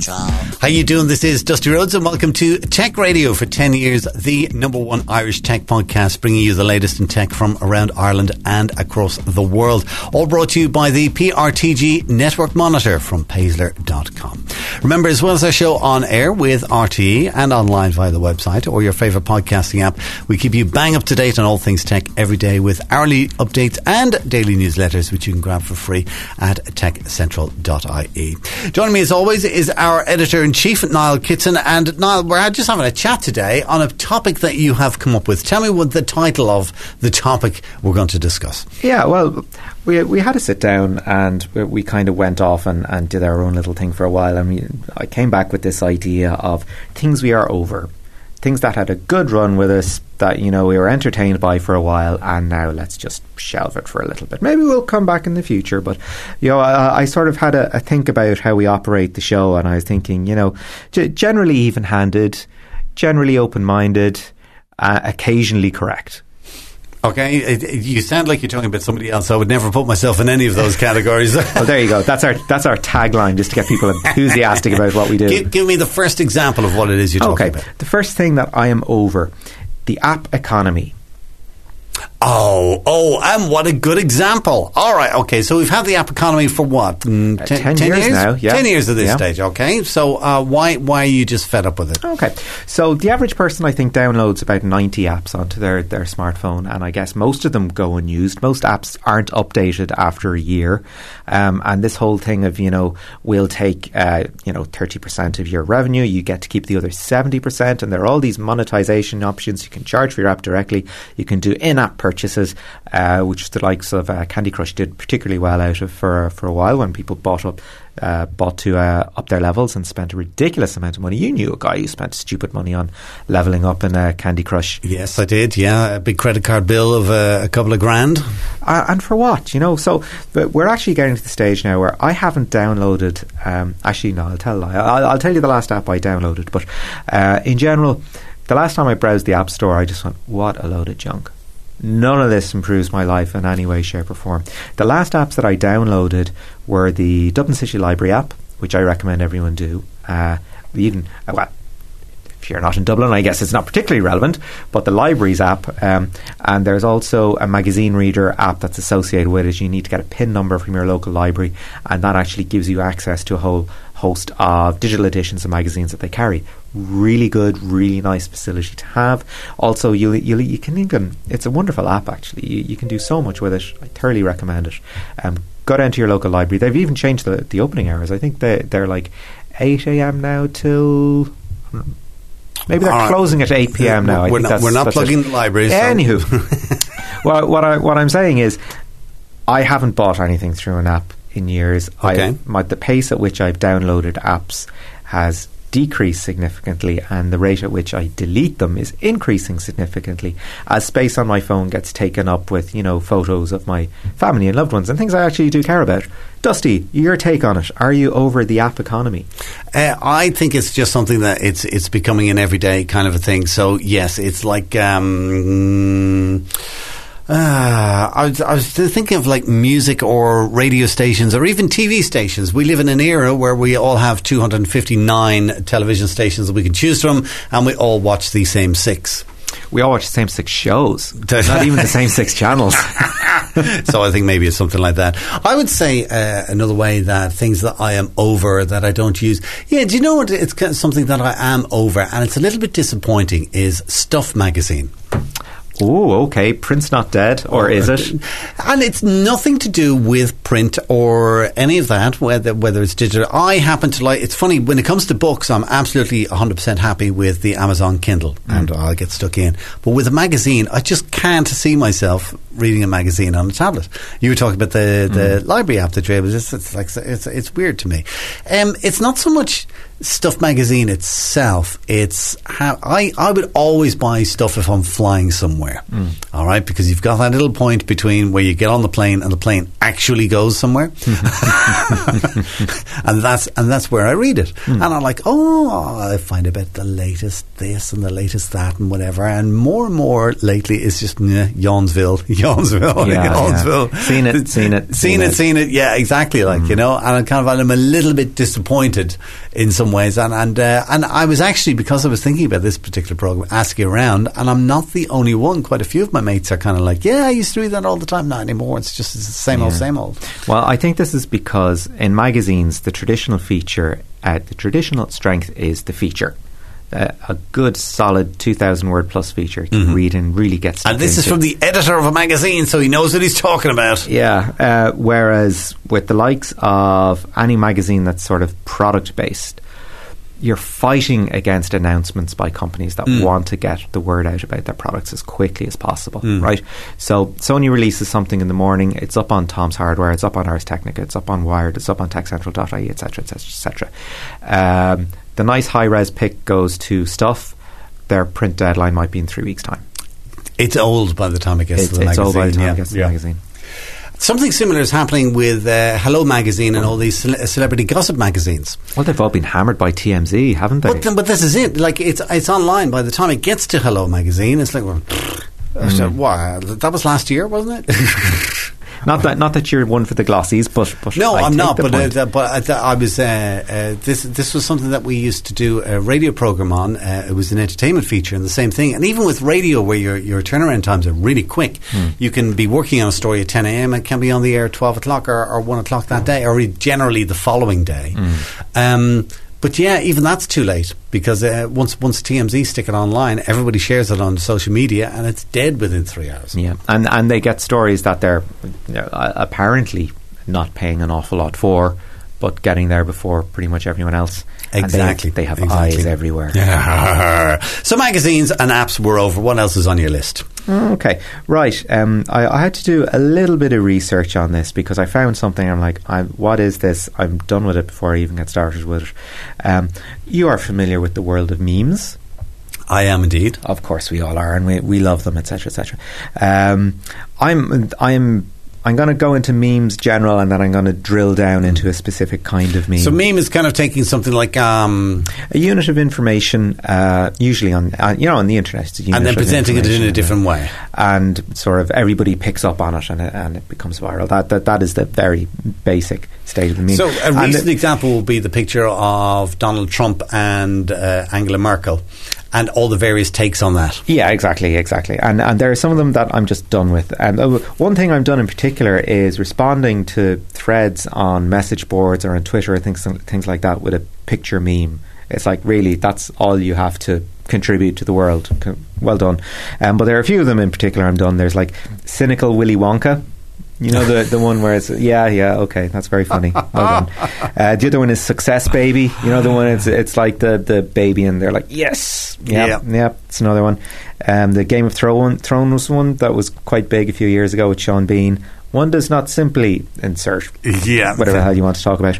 Central. How you doing? This is Dusty Rhodes and welcome to Tech Radio for 10 years, the number one Irish tech podcast, bringing you the latest in tech from around Ireland and across the world. All brought to you by the PRTG Network Monitor from Paessler.com. Remember, as well as our show on air with RTE and online via the website or your favourite podcasting app, we keep you bang up to date on all things tech every day with hourly updates and daily newsletters, which you can grab for free at techcentral.ie. Joining me as always is our editor in chief, Niall Kitson. And Niall, we're just having a chat today on a topic that you have come up with. Tell me what the title of the topic we're going to discuss. Yeah, well, we we had to sit down and we, kind of went off and, and did our own little thing for a while. And we, I came back with this idea of things we are over, things that had a good run with us that you know we were entertained by for a while, and now let's just shelve it for a little bit. Maybe we'll come back in the future, but you know, I, I sort of had a, a, think about how we operate the show, and I was thinking, you know, g- generally even-handed, generally open-minded, uh, occasionally correct. Okay, it, it, you sound like you're talking about somebody else. I would never put myself in any of those categories. well, there you go. That's our that's our tagline, just to get people enthusiastic about what we do. Give, give, me the first example of what it is you're talking okay. about. The first thing that I am over, the app economy. Oh, oh, and what a good example. All right, okay, so we've had the app economy for what? Mm, ten, uh, ten, ten years, years, now, yeah. Ten years at this yeah. stage, okay. So uh, why why are you just fed up with it? Okay, so the average person, I think, downloads about 90 apps onto their, their smartphone, and I guess most of them go unused. Most apps aren't updated after a year. Um, and this whole thing of, you know, we'll take, uh, you know, 30% of your revenue, you get to keep the other 70%, and there are all these monetization options. You can charge for your app directly, you can do in app purchases, uh, which the likes of uh, Candy Crush did particularly well out of for for a while when people bought up uh, bought to uh, up their levels and spent a ridiculous amount of money. You knew a guy who spent stupid money on leveling up in uh, Candy Crush. Yes, I did. Yeah, a big credit card bill of uh, a couple of grand. And for what? You know, so we're actually getting to the stage now where I haven't downloaded. Um, actually, no, I'll tell I'll, I'll, tell you the last app I downloaded. But uh, in general, the last time I browsed the App Store, I just went, "What a load of junk." None of this improves my life in any way, shape, or form. The last apps that I downloaded were the Dublin City Library app, which I recommend everyone do. Uh, even uh, well, if you're not in Dublin, I guess it's not particularly relevant. But the Libraries app, um, and there's also a magazine reader app that's associated with it. You need to get a PIN number from your local library, and that actually gives you access to a whole host of digital editions of magazines that they carry. Really good, really nice facility to have. Also, you you you can even it's a wonderful app actually. You, you can do so much with it. I thoroughly recommend it. Um, go down to your local library. They've even changed the the opening hours. I think they they're like eight a.m. now till. Maybe they're right. closing at eight p.m. now. We're not, we're not plugging the libraries. Anywho, so. well, what I what I'm saying is, I haven't bought anything through an app in years. Okay. my, the pace at which I've downloaded apps has decreased significantly and the rate at which I delete them is increasing significantly as space on my phone gets taken up with, you know, photos of my family and loved ones and things I actually do care about. Dusty, your take on it. Are you over the app economy? Uh, I think it's just something that it's it's becoming an everyday kind of a thing. So yes, it's like um, uh, I, was, I was thinking of like music or radio stations or even TV stations. We live in an era where we all have 259 television stations that we can choose from, and we all watch the same six. We all watch the same six shows, not even the same six channels. so I think maybe it's something like that. I would say uh, another way that things that I am over that I don't use. Yeah, do you know what? It's something that I am over, and it's a little bit disappointing. Is Stuff magazine. Oh, okay. Print's not dead, or is it? And it's nothing to do with print or any of that, whether whether it's digital. I happen to like. It's funny when it comes to books. I'm absolutely 100 percent happy with the Amazon Kindle, mm. and I'll get stuck in. But with a magazine, I just can't see myself reading a magazine on a tablet. You were talking about the the mm. library app that you're able. It's, it's like it's it's weird to me. Um, it's not so much Stuff magazine itself, it's how I, I would always buy stuff if I'm flying somewhere. Mm. All right, because you've got that little point between where you get on the plane and the plane actually goes somewhere, and that's and that's where I read it. Mm. And I'm like, oh, I find about the latest this and the latest that and whatever. And more and more lately, it's just nah, Yawnsville, Yawnsville, Yeah, Yawnsville. yeah. Seen it, seen it, seen seen it, it. seen it. Yeah, exactly. Like you know, and I'm kind of I'm a little bit disappointed in some ways, and and uh, and I was actually because I was thinking about this particular program, asking around, and I'm not the only one. Quite a few of my mates are kind of like, yeah, I used to read that all the time. Not anymore. It's just it's the same old, same old. Well, I think this is because in magazines, the traditional feature, uh, the traditional strength is the feature. Uh, a good, solid 2,000 word plus feature you can read and really get stuck Mm-hmm. And this is from the editor of a magazine, so he knows what he's talking about. Yeah, uh, whereas with the likes of any magazine that's sort of product based, you're fighting against announcements by companies that Mm. want to get the word out about their products as quickly as possible, Mm. right? So Sony releases something in the morning, it's up on Tom's Hardware, it's up on Ars Technica, it's up on Wired, it's up on TechCentral.ie, etc., etc., etc. Um, the nice high res pic goes to stuff. Their print deadline might be in three weeks' time. It's old by the time it gets It's, to the it's magazine. all by the time yeah. it gets to the magazine. Something similar is happening with uh, Hello Magazine and all these cele- celebrity gossip magazines. Well, they've all been hammered by TMZ, haven't they? But, then, but this is it. Like it's it's online. By the time it gets to Hello Magazine, it's like, well, I said, wow, that was last year, wasn't it? Not that, not that you're one for the glossies, but, but no, I I'm not. But point. uh, but I, I was. Uh, uh, this this was something that we used to do a radio program on. Uh, it was an entertainment feature, and the same thing. And even with radio, where your your turnaround times are really quick, Hmm. you can be working on a story at 10 a.m. and can be on the air at 12 o'clock or, or one o'clock that day, or generally the following day. Hmm. Um, but yeah, even that's too late because uh, once once TMZ stick it online, everybody shares it on social media, and it's dead within three hours. yeah, and and they get stories that they're uh, apparently not paying an awful lot for, but getting there before pretty much everyone else. And they- Exactly. they, have Exactly. eyes everywhere. Yeah. so magazines and apps were over. What else is on your list? Okay, right. Um, I, I had to do a little bit of research on this because I found something. I'm like, I'm, what is this? I'm done with it before I even get started with it. Um, you are familiar with the world of memes. I am indeed. Of course, we all are, and we, we love them, etc., etc. Um, I'm I'm I'm going to go into memes general, and then I'm going to drill down into a specific kind of meme. So meme is kind of taking something like um, a unit of information, uh, usually on uh, you know on the internet, it's a unit and then presenting it in a different way. and sort of everybody picks up on it, and it, and it becomes viral. That that that is the very basic state of the. So a And recent example will be the picture of Donald Trump and uh, Angela Merkel, and all the various takes on that. Yeah, exactly, exactly. And and there are some of them that I'm just done with. And uh, one thing I'm done in particular is responding to threads on message boards or on Twitter or things things like that with a picture meme. It's like really that's all you have to contribute to the world. Well done. Um, but there are a few of them in particular I'm done. There's like cynical Willy Wonka. You know the the one where it's yeah yeah okay that's very funny well done. Uh, the other one is Success Baby. You know the one it's it's like the the baby and they're like yes yeah Yeah. it's another one. Um, the Game of Thrones Thrones one that was quite big a few years ago with Sean Bean. One does not simply insert Yeah. whatever the hell you want to talk about.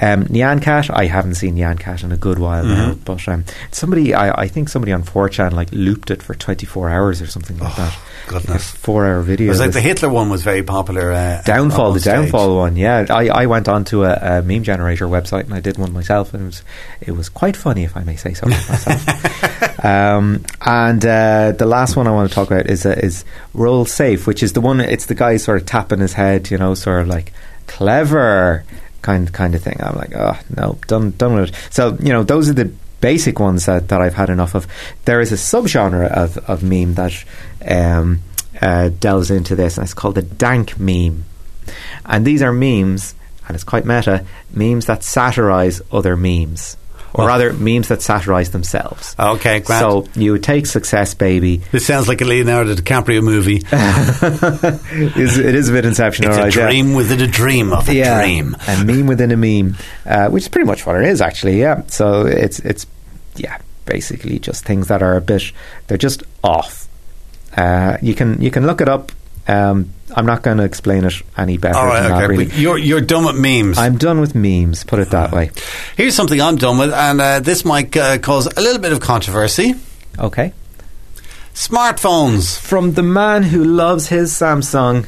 Um, Nyan Cat, I haven't seen Nyan Cat in a good while now, Mm-hmm. but um, somebody, I, I think somebody on 4chan like looped it for 24 hours or something like that. Goodness. Four hour video. It was like the Hitler one was very popular. Uh, Downfall, the downfall one, yeah. I, I went onto a, a meme generator website and I did one myself, and it was it was quite funny, if I may say so myself. um, and uh, the last one I want to talk about is uh, is Roll Safe, which is the one. It's the guy sort of tapping his head, you know, sort of like clever kind kind of thing. I'm like, oh no, done done with it. So you know, those are the basic ones that, that I've had enough of. There is a subgenre of, of meme that um, uh, delves into this, and it's called the dank meme. And these are memes, and it's quite meta, memes that satirize other memes. Or Well- rather, memes that satirize themselves. Okay, grand. So you would take Success Baby. This sounds like a Leonardo DiCaprio movie. It is a bit Inception, it's all a right, yeah. dream within a dream of a yeah, dream. a meme within a meme, uh, which is pretty much what it is, actually. Yeah. So it's it's yeah, basically just things that are a bit they're just off. Uh, you can you can look it up Um, I'm not going to explain it any better All right, than that, okay. really. You're you're done with memes. I'm done with memes, put it that way. Here's something I'm done with, and uh, this might uh, cause a little bit of controversy. Okay. Smartphones. From the man who loves his Samsung.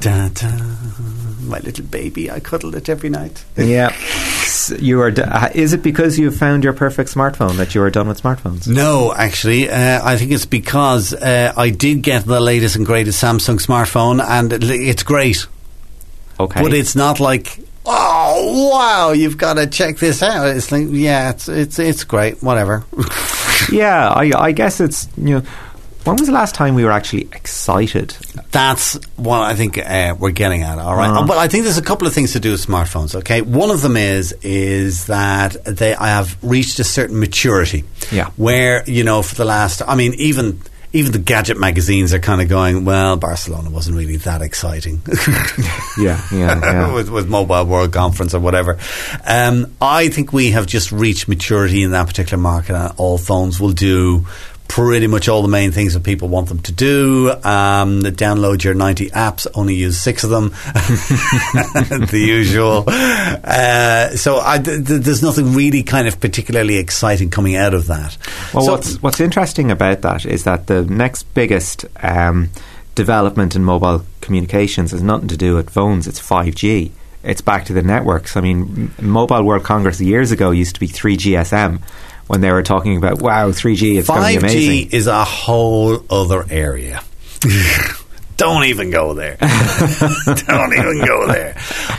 Da, da, my little baby, I cuddle it every night. Yeah. You are. D- uh, is it because you found your perfect smartphone that you are done with smartphones? No, actually, uh, I think it's because uh, I did get the latest and greatest Samsung smartphone, and it- it's great. Okay. But it's not like, oh wow, you've got to check this out. It's like, yeah, it's it's it's great. Whatever. yeah, I, I guess it's you know. When was the last time we were actually excited? That's what I think uh, we're getting at. All right, Uh-huh. but I think there's a couple of things to do with smartphones. Okay, one of them is is that they I have reached a certain maturity. Yeah. where you know for the last, I mean, even. Even the gadget magazines are kind of going, well, Barcelona wasn't really that exciting. Yeah, yeah, yeah. with, with Mobile World Conference or whatever. Um, I think we have just reached maturity in that particular market, and all phones will do pretty much all the main things that people want them to do. Um, download your 90 apps, only use six of them, the usual. Uh, so I, th- th- there's nothing really kind of particularly exciting coming out of that. Well, So- what's what's interesting about that is that the next biggest um, development in mobile communications has nothing to do with phones. It's five G. It's back to the networks. I mean, Mobile World Congress years ago used to be three GSM when they were talking about wow, three G. It's going to be amazing. 5G is a whole other area. Don't even go there. Don't even go there.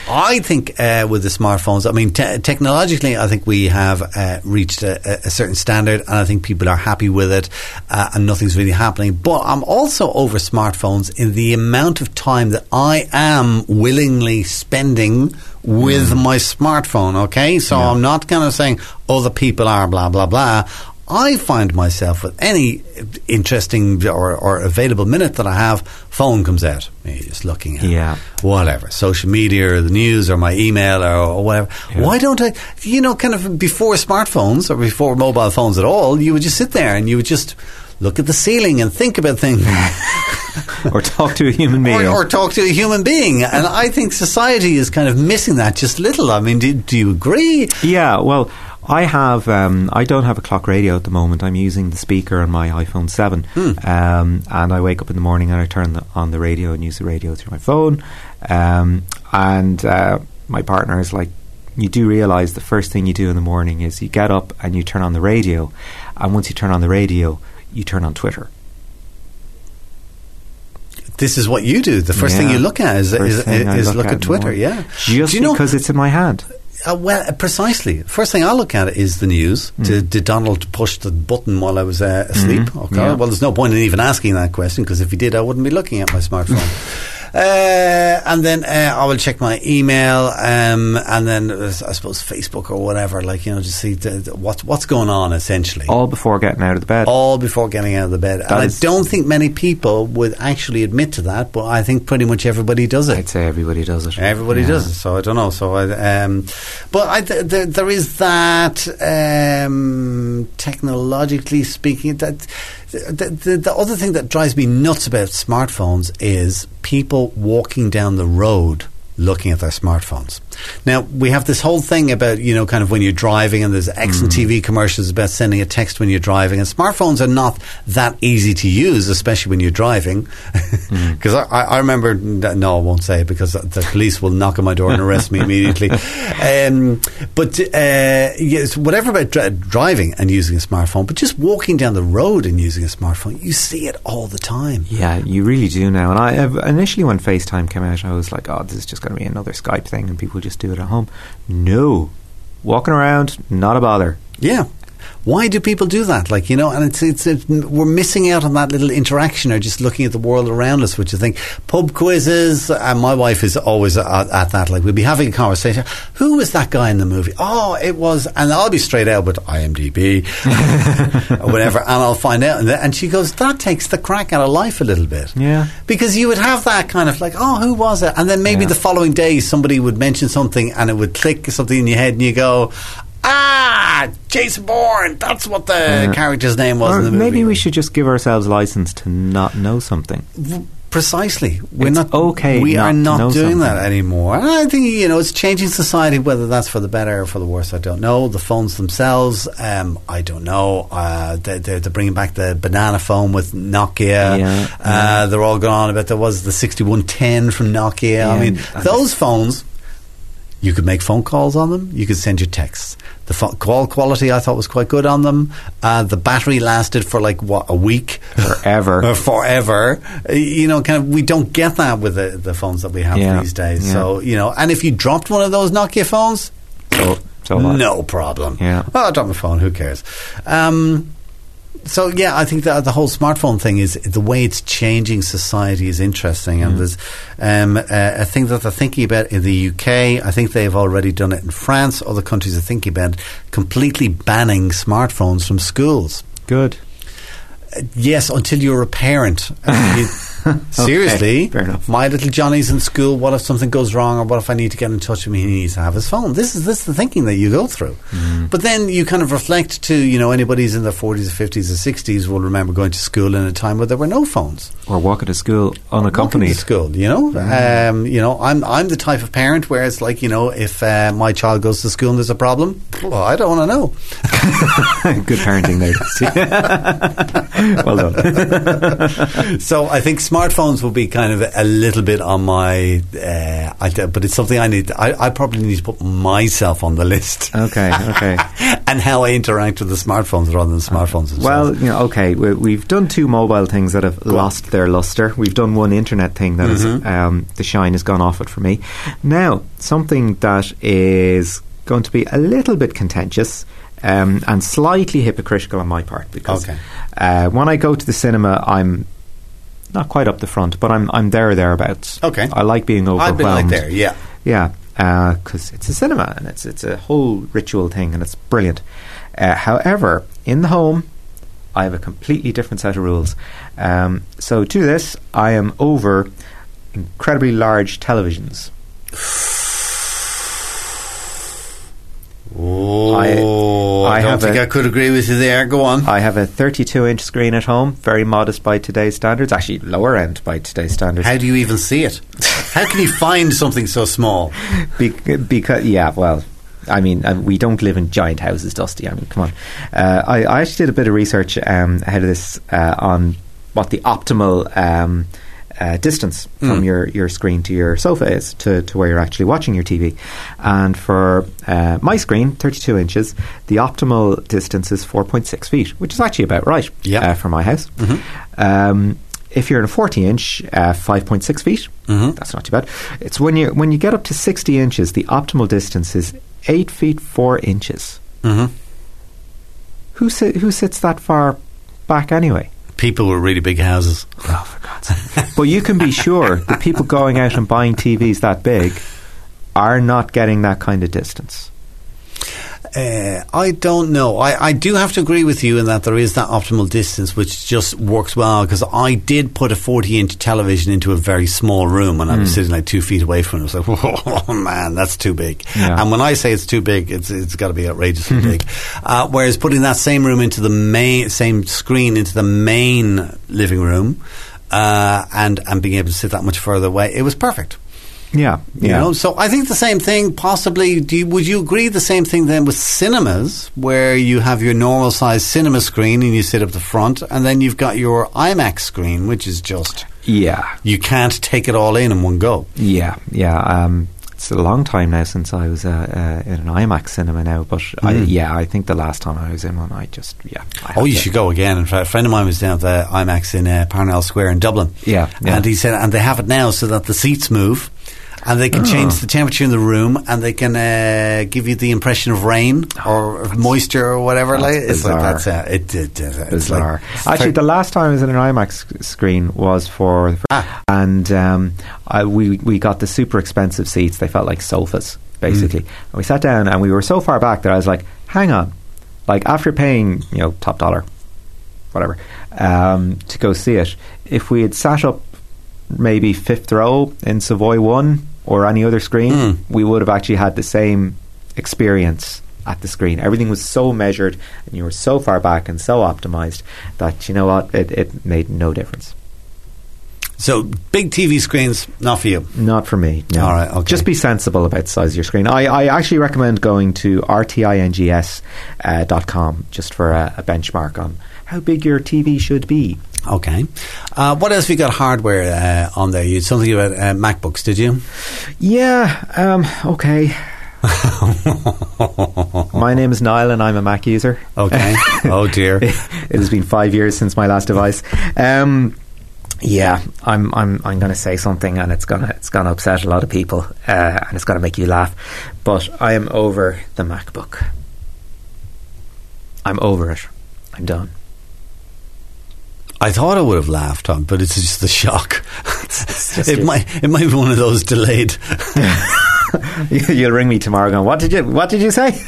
I think uh, with the smartphones, I mean, te- technologically, I think we have uh, reached a, a- certain standard, and I think people are happy with it, uh, and nothing's really happening. But I'm also over smartphones in the amount of time that I am willingly spending with my smartphone. Okay, so I'm not kind of saying other people are blah blah blah. I find myself with any interesting or, or available minute that I have, phone comes out. You're just looking at Yeah. whatever, social media or the news or my email or, or whatever. Why don't I, you know, kind of before smartphones or before mobile phones at all, you would just sit there and you would just look at the ceiling and think about things. or talk to a human being. or, or talk to a human being. And I think society is kind of missing that just a little. I mean, do, do you agree? Yeah, well, I have. Um, I don't have a clock radio at the moment. I'm using the speaker on my iPhone Seven, um, and I wake up in the morning and I turn the, on the radio and use the radio through my phone. Um, and uh, my partner is like, "You do realize the first thing you do in the morning is you get up and you turn on the radio, and once you turn on the radio, you turn on Twitter." This is what you do. The first thing you look at is, First is, is look look at at Twitter. Yeah, Just you know? because it's in my hand. Uh, well, uh, precisely. First thing I look at is the news. Did, did Donald push the button while I was uh, asleep? Okay. Yeah. Well, there's no point in even asking that question because if he did, I wouldn't be looking at my smartphone. Uh, and then uh, I will check my email, um, and then uh, I suppose Facebook or whatever, like you know, just see the, the, what's what's going on essentially. All before getting out of the bed. All before getting out of the bed. and I don't think many people would actually admit to that, but I think pretty much everybody does it. I'd say everybody does it. Everybody Yeah. does it, so I don't know. So, I, um, but I, th- th- there is that um, technologically speaking. That the, the, the other thing that drives me nuts about smartphones is people walking down the road looking at their smartphones. Now we have this whole thing about you know kind of when you're driving, and there's excellent TV commercials about sending a text when you're driving, and smartphones are not that easy to use, especially when you're driving. Because I, I I remember, no, I won't say it because the police will knock on my door and arrest me immediately. Um, but uh, yes, whatever about dri- driving and using a smartphone, but just walking down the road and using a smartphone, you see it all the time. Yeah, you really do now. And I initially, when FaceTime came out, I was like, "Oh, this is just going to be another Skype thing, and people just do it at home." No, walking around, not a bother. Yeah. Why do people do that? Like you know, and it's, it's it's we're missing out on that little interaction or just looking at the world around us. Which I think pub quizzes, and my wife is always at, at that. Like we'll be having a conversation. Who was that guy in the movie? Oh, it was, and I'll be straight out with IMDb or whatever, and I'll find out. And she goes, that takes the crack out of life a little bit. Yeah. because you would have that kind of like, oh, who was it? And then maybe Yeah. the following day somebody would mention something, and it would click something in your head, and you go. Ah, Jason Bourne. That's what the Yeah. character's name was in the movie. maybe we should just give ourselves license to not know something. Precisely, we're It's not okay We not are not doing that anymore. And I think you know it's changing society. Whether that's for the better or for the worse, I don't know. The phones themselves, um, I don't know. Uh, they, they're, they're bringing back the banana phone with Nokia. Yeah, uh, They're all going on about there was the sixty one ten from Nokia. I mean, and- those phones. You could make phone calls on them. You could send your texts. The call quality I thought was quite good on them. Uh, the battery lasted for like what a week, Forever. or forever. Uh, You know, kind of. We don't get that with the, the phones that we have Yeah, these days. yeah. So you know, and if you dropped one of those Nokia phones, So, so no problem. Yeah. Oh, I dropped my phone. Who cares? Um, so yeah, I think that the whole smartphone thing is the way it's changing society is interesting, and there's um, uh, a thing that they're thinking about in the UK. I think they've already done it in France. Other countries are thinking about completely banning smartphones from schools. Good. Yes, until you're a parent. I seriously, fair enough. my little Johnny's in school. What if something goes wrong, or what if I need to get in touch with him? He needs to have his phone. This is this is the thinking that you go through. Mm. But then you kind of reflect to you know anybody who's in their forties fifties or sixties will remember going to school in a time where there were no phones. Or walking to school Walking unaccompanied. to school, you know, um, you know, I'm I'm the type of parent where it's like, you know, if uh, my child goes to school and there's a problem, well, I don't want to know. Good parenting there. well done. so I think smartphones will be kind of a little bit on my, uh, I, but it's something I need. I, I probably need to put myself on the list. Okay, okay. and how I interact with the smartphones rather than smartphones themselves. Well, you know, okay, we, we've done two mobile things that have lost their luster. We've done one internet thing that is, um, the shine has gone off it for me. Now, something that is going to be a little bit contentious um, and slightly hypocritical on my part because Okay. uh, when I go to the cinema, I'm not quite up the front, but I'm I'm there thereabouts. Okay. I like being overwhelmed. I've been like there, yeah. Yeah, because it's a cinema and it's it's a whole ritual thing and it's brilliant. Uh, however, in the home, I have a completely different set of rules. Um, so to this, I am over incredibly large televisions. Oh, I, I don't think a- I could agree with you there. Go on. I have a 32-inch screen at home, very modest by today's standards. Actually, lower end by today's standards. How do you even see it? How can you find something so small? Be- because yeah, well, I mean, uh, we don't live in giant houses, Dusty. I mean, come on. Uh, I, I actually did a bit of research um, ahead of this uh, on what the optimal um, uh, distance from your, your screen to your sofa is to, to where you're actually watching your TV. And for uh, my screen, 32 inches, the optimal distance is 4.6 feet, which is actually about right uh, for my house. Um, if you're in a 40 inch, uh, 5.6 feet, that's not too bad. It's when you when you get up to 60 inches, the optimal distance is 8 feet 4 inches. Mhm. Who si- who sits that far back anyway? People with really big houses. Oh, for God's sake. but you can be sure the people going out and buying TVs that big are not getting that kind of distance. Uh, I don't know. I, I do have to agree with you in that there is that optimal distance, which just works well. Because I did put a forty-inch television into a very small room, and I Hmm. was sitting like two feet away from it. I was like, "Oh man, that's too big." Yeah. And when I say it's too big, it's it's got to be outrageously big. Uh, whereas putting that same room into the main same screen into the main living room, uh, and and being able to sit that much further away, it was perfect. Yeah, You know, so I think the same thing. Possibly, do you, would you agree the same thing then with cinemas, where you have your normal size cinema screen and you sit up the front, and then you've got your IMAX screen, which is just yeah, you can't take it all in in one go. yeah, yeah. Um, it's a long time now since I was uh, uh, in an IMAX cinema now, but I, yeah, I think the last time I was in one, I just yeah. I Oh, you to- should go again. In fact, a friend of mine was down at the IMAX in uh, Parnell Square in Dublin. Yeah, yeah. and he said, and they have it now so that the seats move. And they can Oh. change the temperature in the room, and they can uh, give you the impression of rain or of moisture or whatever. Like it's like that's uh, it, it, bizarre. like Actually, the last time I was in an IMAX screen was for, Ah. and um, I, we we got the super expensive seats. They felt like sofas, basically. Mm. And we sat down, and we were so far back that I was like, "Hang on!" Like after paying, you know, top dollar, whatever, um, to go see it, if we had sat up maybe fifth row in Savoy One or any other screen, Mm. we would have actually had the same experience at the screen. Everything was so measured, and you were so far back and so optimized that you know what, it, it made no difference. So big TV screens, not for you. Not for me. No. All right, okay. Just be sensible about the size of your screen. I, I actually recommend going to rtings.com uh, dot com just for a, a benchmark on how big your TV should be. Okay. Uh, what else have you got hardware uh, on there? You had something about uh, MacBooks, did you? Yeah, um, okay. My name is Niall and I'm a Mac user. Okay. oh dear. it has been five years since my last device. Um, yeah, I'm I'm I'm going to say something, and it's gonna it's gonna upset a lot of people, uh, and it's gonna make you laugh. But I am over the MacBook. I'm over it. I'm done. I thought I would have laughed, Tom, but it's just the shock. just it it. might it might be one of those delayed. You'll ring me tomorrow, going, "What did you What did you say?"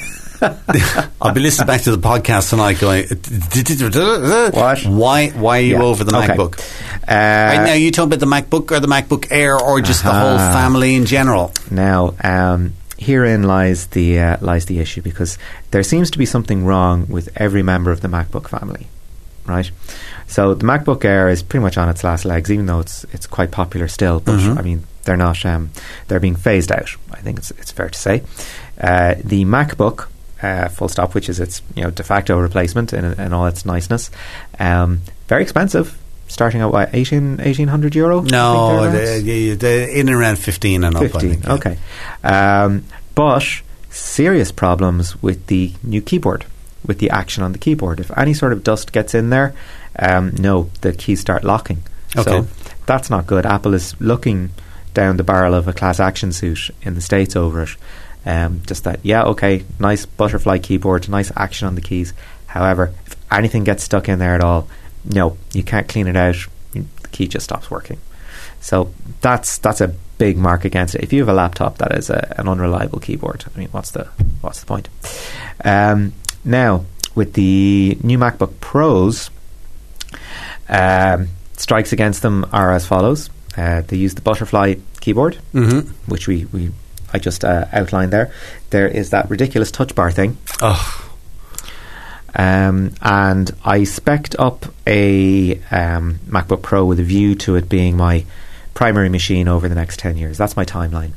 I'll be listening back to the podcast tonight, going, What? Why why are you Yeah, over the okay. MacBook? Uh, Right now, you talking about the MacBook or the MacBook Air, or just the whole family in general? Now, um, herein lies the uh, lies the issue because there seems to be something wrong with every member of the MacBook family, right? So the MacBook Air is pretty much on its last legs, even though it's it's quite popular still. But Mhm. I mean, they're not um, they're being phased out. I think it's it's fair to say. Uh, the MacBook. Uh, full stop, which is its you know de facto replacement in, in all its niceness. Um, very expensive, starting at what 18, 1800 euro. No, the, the, in and around fifteen and up. 15 think, yeah. okay um, but serious problems with the new keyboard with the action on the keyboard if any sort of dust gets in there um, no the keys start locking Okay. so that's not good apple is looking down the barrel of a class action suit in the states over it um, just that yeah okay nice butterfly keyboard nice action on the keys however if anything gets stuck in there at all no you can't clean it out the key just stops working so that's that's a big mark against it. If you have a laptop that is a, an unreliable keyboard, I mean, what's the what's the point? Um, now with the new MacBook Pros, um, strikes against them are as follows: uh, they use the butterfly keyboard, Mhm. which we, we I just uh, outlined there. There is that ridiculous touch bar thing. Oh, Um, and I spec'd up a um, MacBook Pro with a view to it being my primary machine over the next 10 years. That's my timeline.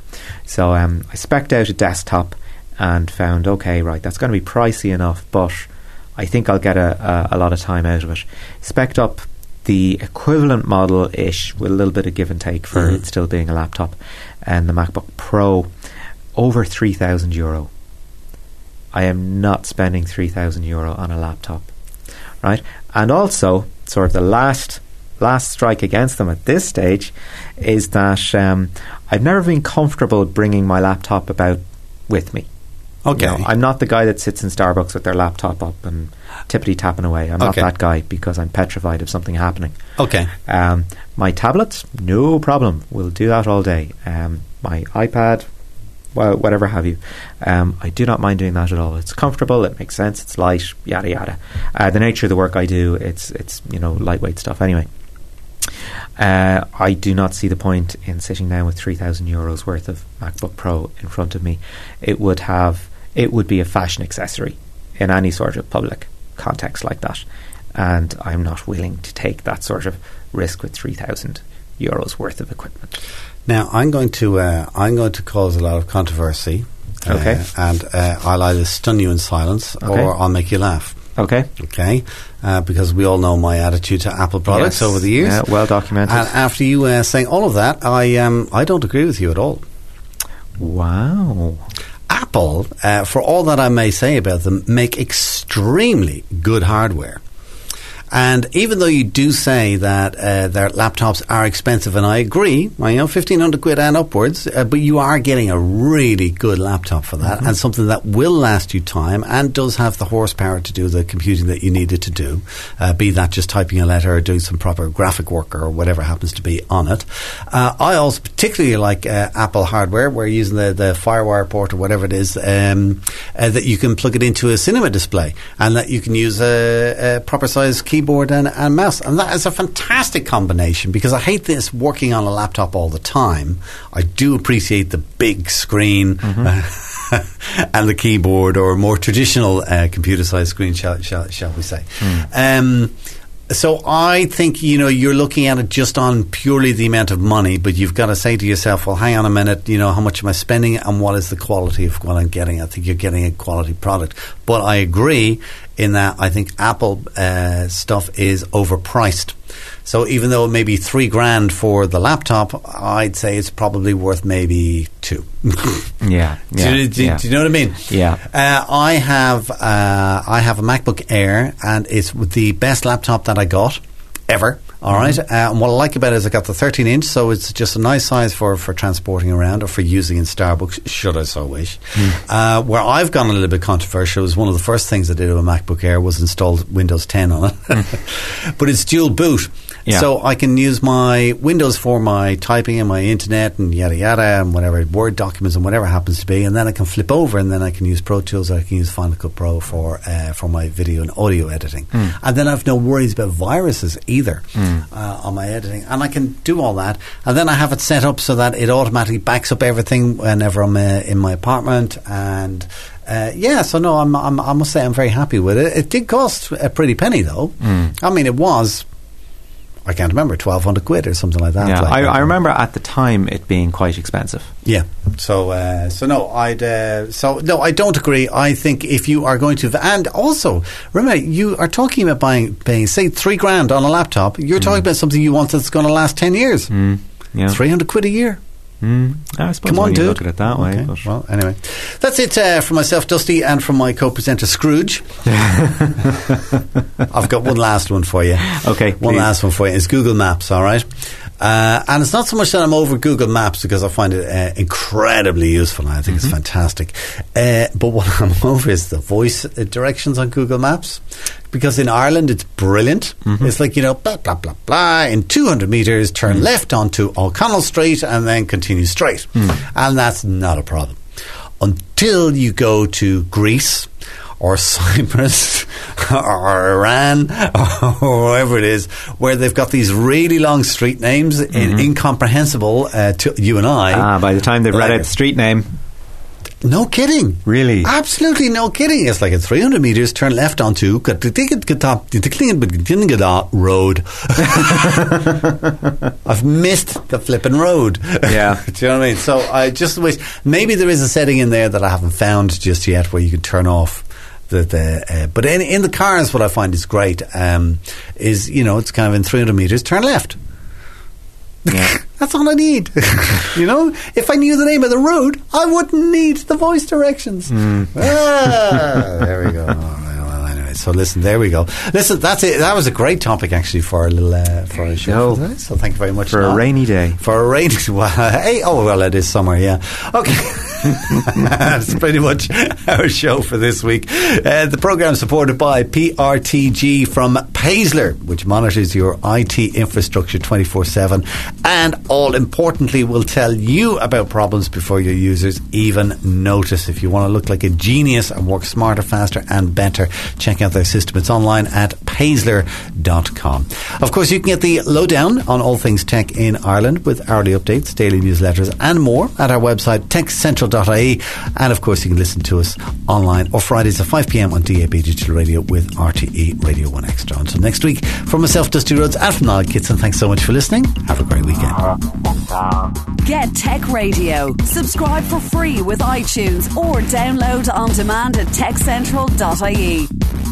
So um, I spec'd out a desktop and found, okay, right, that's going to be pricey enough, but I think I'll get a, a, a lot of time out of it. Spec'd up the equivalent model ish with a little bit of give and take for Mhm. it still being a laptop, and the MacBook Pro over 3,000 euro. I am not spending 3,000 euro on a laptop. Right? And also, sort of the last last strike against them at this stage is that um, I've never been comfortable bringing my laptop about with me. Okay. You know, I'm not the guy that sits in Starbucks with their laptop up and tippity tapping away. I'm Okay. not that guy because I'm petrified of something happening. okay. Um, my tablets, no problem. We'll do that all day. Um, my iPad, well, whatever have you. Um, I do not mind doing that at all. It's comfortable. It makes sense. It's light. Yada yada. Uh, the nature of the work I do, it's it's you know lightweight stuff. Anyway, uh, I do not see the point in sitting down with three thousand euros worth of MacBook Pro in front of me. It would have it would be a fashion accessory in any sort of public context like that, and I'm not willing to take that sort of risk with three thousand euros worth of equipment. Now I'm going to uh, I'm going to cause a lot of controversy. uh, Okay. and uh, I'll either stun you in silence Okay. or I'll make you laugh. Okay, Okay, uh, because we all know my attitude to Apple products Yes. over the years. Yeah, well documented. And after you uh, saying all of that, I um, I don't agree with you at all. wow. Apple, uh, for all that I may say about them, make extremely good hardware. And even though you do say that uh, their laptops are expensive, and I agree, well, you know, fifteen hundred quid and upwards, uh, but you are getting a really good laptop for that, and something that will last you time and does have the horsepower to do the computing that you needed to do, uh, be that just typing a letter or doing some proper graphic work or whatever happens to be on it. Uh, I also particularly like uh, Apple hardware, where you're using the, the FireWire port or whatever it is, um, uh, that you can plug it into a cinema display and that you can use a, a proper size keyboard and, and mouse. And that is a fantastic combination because I hate this working on a laptop all the time. I do appreciate the big screen. and the keyboard, or more traditional uh, computer-sized screen, shall, shall, shall we say? Um, So I think you know you're looking at it just on purely the amount of money, but you've got to say to yourself, "Well, hang on a minute. You know, how much am I spending, and what is the quality of what I'm getting?" I think you're getting a quality product. But I agree in that I think Apple uh, stuff is overpriced. So even though it may be three grand for the laptop, I'd say it's probably worth maybe two. Yeah, yeah, do, you- do- yeah. do you know what I mean? Yeah. Uh, I have uh, I have a MacBook Air, and it's the best laptop that I got ever. All right, uh, and what I like about it is I got the 13 inch, so it's just a nice size for, for transporting around or for using in Starbucks, should I so wish. Mm. Uh, where I've gone a little bit controversial was one of the first things I did with a MacBook Air was install Windows 10 on it, but it's dual boot. Mm. Yeah. So I can use my Windows for my typing and my internet and yada yada and whatever Word documents and whatever happens to be, and then I can flip over and then I can use Pro Tools. Or I can use Final Cut Pro for uh, for my video and audio editing, and then I've no worries about viruses either uh, on my editing, and I can do all that. And then I have it set up so that it automatically backs up everything whenever I'm uh, in my apartment and. Uh, yeah, so no, I'm, I'm, I must say I'm very happy with it. It did cost a pretty penny, though. I mean, it was I can't remember, twelve hundred quid or something like that. Yeah, like I. I remember at the time it being quite expensive. Yeah. So, uh, so no, I'd. Uh, so no, I don't agree. I think if you are going to, and also remember, you are talking about buying, paying say three grand on a laptop. You're talking about something you want that's going to last ten years. Mm, yeah. Three hundred quid a year. Mm, I suppose Come on, dude. look at it that way. Okay. but- Well, anyway, that's it uh, for myself, Dusty, and from my co-presenter Scrooge. I've got one last one for you. Okay, one please. last one for you. It's Google Maps. All right. Uh, and it's not so much that I'm over Google Maps because I find it uh, incredibly useful. and I think Mm-hmm. it's fantastic. Uh, but what I'm over is the voice uh, directions on Google Maps because in Ireland it's brilliant. Mm-hmm. It's like you know, blah blah blah blah. In 200 meters, turn Mm. left onto O'Connell Street and then continue straight, Mm. and that's not a problem until you go to Greece or Cyprus or Iran or wherever it is, where they've got these really long street names, in, incomprehensible uh, to you and I. Mm-hmm. Ah, by the time they've read out the street name, no kidding. Really? Absolutely no kidding. It's like at 300 metres, turn left onto Road. I've missed the flipping road. Yeah. Do you know what I mean? So I just wish maybe there is a setting in there that I haven't found just yet where you can turn off. The, the, uh, but in, in the cars, what I find is great um, is you know it's kind of in 300 meters, turn left. yeah. That's all I need. you know, if I knew the name of the road, I wouldn't need the voice directions. Ah, there we go. Right, so listen, there we go. Listen, that's it. That was a great topic actually for a little uh, for a show. go. So thank you very much For a rainy day. For a rainy, well, hey, oh well, it is summer, yeah. Okay, that's pretty much our show for this week. Uh, the program supported by PRTG from Paessler, which monitors your IT infrastructure twenty four seven, and all importantly, will tell you about problems before your users even notice. If you want to look like a genius and work smarter, faster, and better, check out their system. It's online at paessler.com. Of course, you can get the lowdown on all things tech in Ireland with hourly updates, daily newsletters, and more at our website, techcentral.ie. And of course, you can listen to us online or Fridays at 5 pm on DAB Digital Radio with RTE Radio 1 Extra. Until next week, from myself, Dusty Rhodes, and from Niall Kitson, thanks so much for listening. Have a great weekend. Get Tech Radio. Subscribe for free with iTunes or download on demand at techcentral.ie.